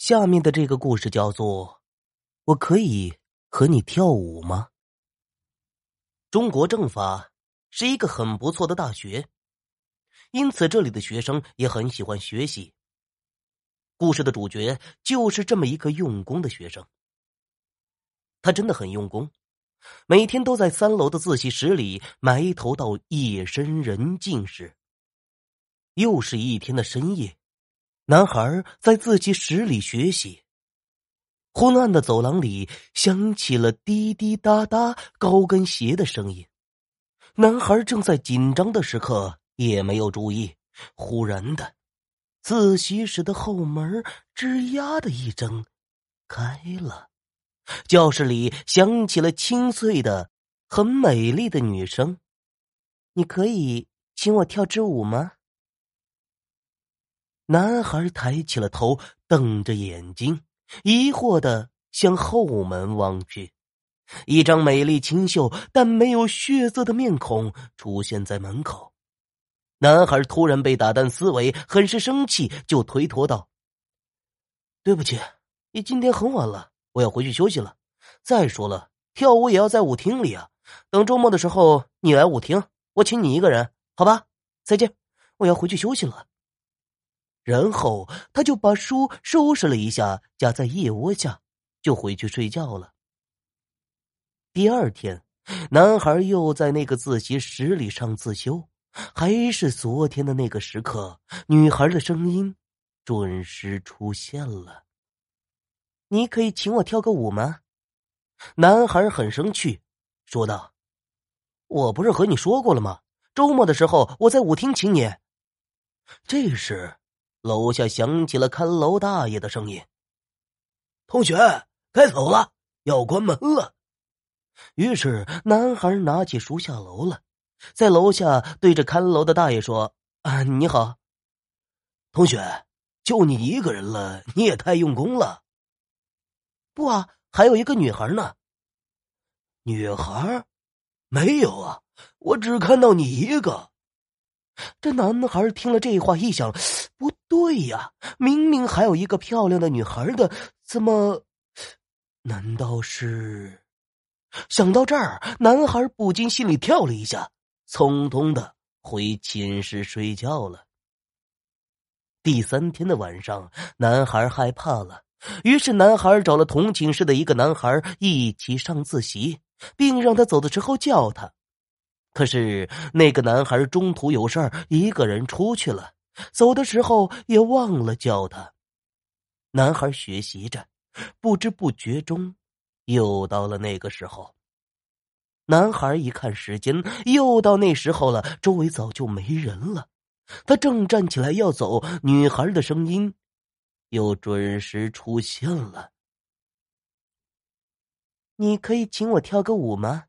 下面的这个故事叫做《我可以和你跳舞吗》。中国政法是一个很不错的大学，因此这里的学生也很喜欢学习。故事的主角就是这么一个用功的学生，他真的很用功，每天都在三楼的自习室里埋头到夜深人静时。又是一天的深夜。男孩在自习室里学习，昏暗的走廊里响起了滴滴答答高跟鞋的声音。男孩正在紧张的时刻，也没有注意。忽然的，自习室的后门吱呀的一声开了，教室里响起了清脆的、很美丽的女声：“你可以请我跳支舞吗？”男孩抬起了头，瞪着眼睛，疑惑的向后门望去。一张美丽清秀但没有血色的面孔出现在门口。男孩突然被打断思维，很是生气，就推脱道：“对不起，你今天很晚了，我要回去休息了。再说了，跳舞也要在舞厅里啊。等周末的时候你来舞厅，我请你一个人，好吧？再见，我要回去休息了。”然后他就把书收拾了一下，夹在腋窝下，就回去睡觉了。第二天，男孩又在那个自习室里上自修，还是昨天的那个时刻，女孩的声音准时出现了。你可以请我跳个舞吗？男孩很生气，说道：“我不是和你说过了吗？周末的时候我在舞厅请你。”这时。楼下响起了看楼大爷的声音：“同学，该走了，要关门了。”于是男孩拿起书下楼了，在楼下对着看楼的大爷说：“啊，你好，同学，就你一个人了，你也太用功了。”“不啊，还有一个女孩呢。”“女孩？没有啊，我只看到你一个。”这男孩听了这话，一想。不对呀，明明还有一个漂亮的女孩的，怎么？难道是？想到这儿，男孩不禁心里跳了一下，匆匆的回寝室睡觉了。第三天的晚上，男孩害怕了，于是男孩找了同寝室的一个男孩一起上自习，并让他走的时候叫他。可是那个男孩中途有事儿，一个人出去了。走的时候也忘了叫他。男孩学习着，不知不觉中，又到了那个时候。男孩一看时间，又到那时候了，周围早就没人了。他正站起来要走，女孩的声音又准时出现了：“你可以请我跳个舞吗？”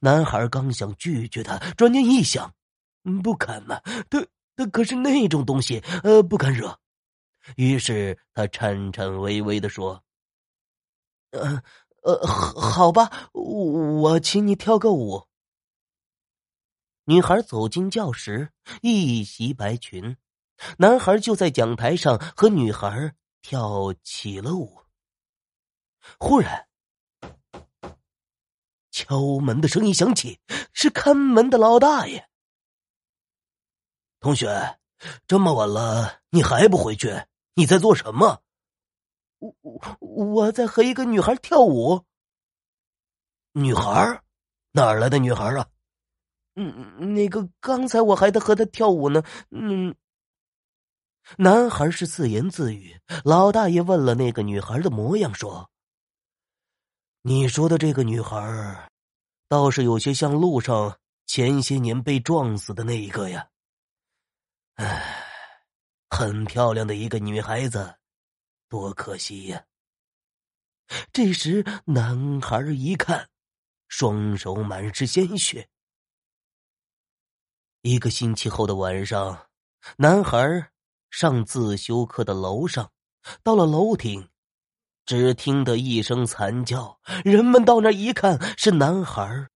男孩刚想拒绝他，转念一想，不肯呐，他。他可是那种东西，呃，不敢惹。于是他颤颤巍巍的说：“呃，呃，好吧，我请你跳个舞。”女孩走进教室，一袭白裙，男孩就在讲台上和女孩跳起了舞。忽然，敲门的声音响起，是看门的老大爷。同学，这么晚了，你还不回去？你在做什么？我我我在和一个女孩跳舞。女孩？哪来的女孩啊？嗯，那个刚才我还在和她跳舞呢。嗯，男孩是自言自语。老大爷问了那个女孩的模样，说：“你说的这个女孩，倒是有些像路上前些年被撞死的那一个呀。”唉，很漂亮的一个女孩子，多可惜呀！这时，男孩一看，双手满是鲜血。一个星期后的晚上，男孩上自修课的楼上，到了楼顶，只听得一声惨叫。人们到那一看，是男孩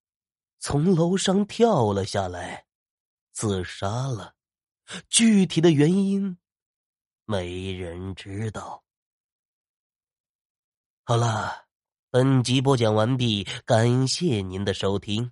从楼上跳了下来，自杀了。具体的原因没人知道。好了本集播讲完毕感谢您的收听。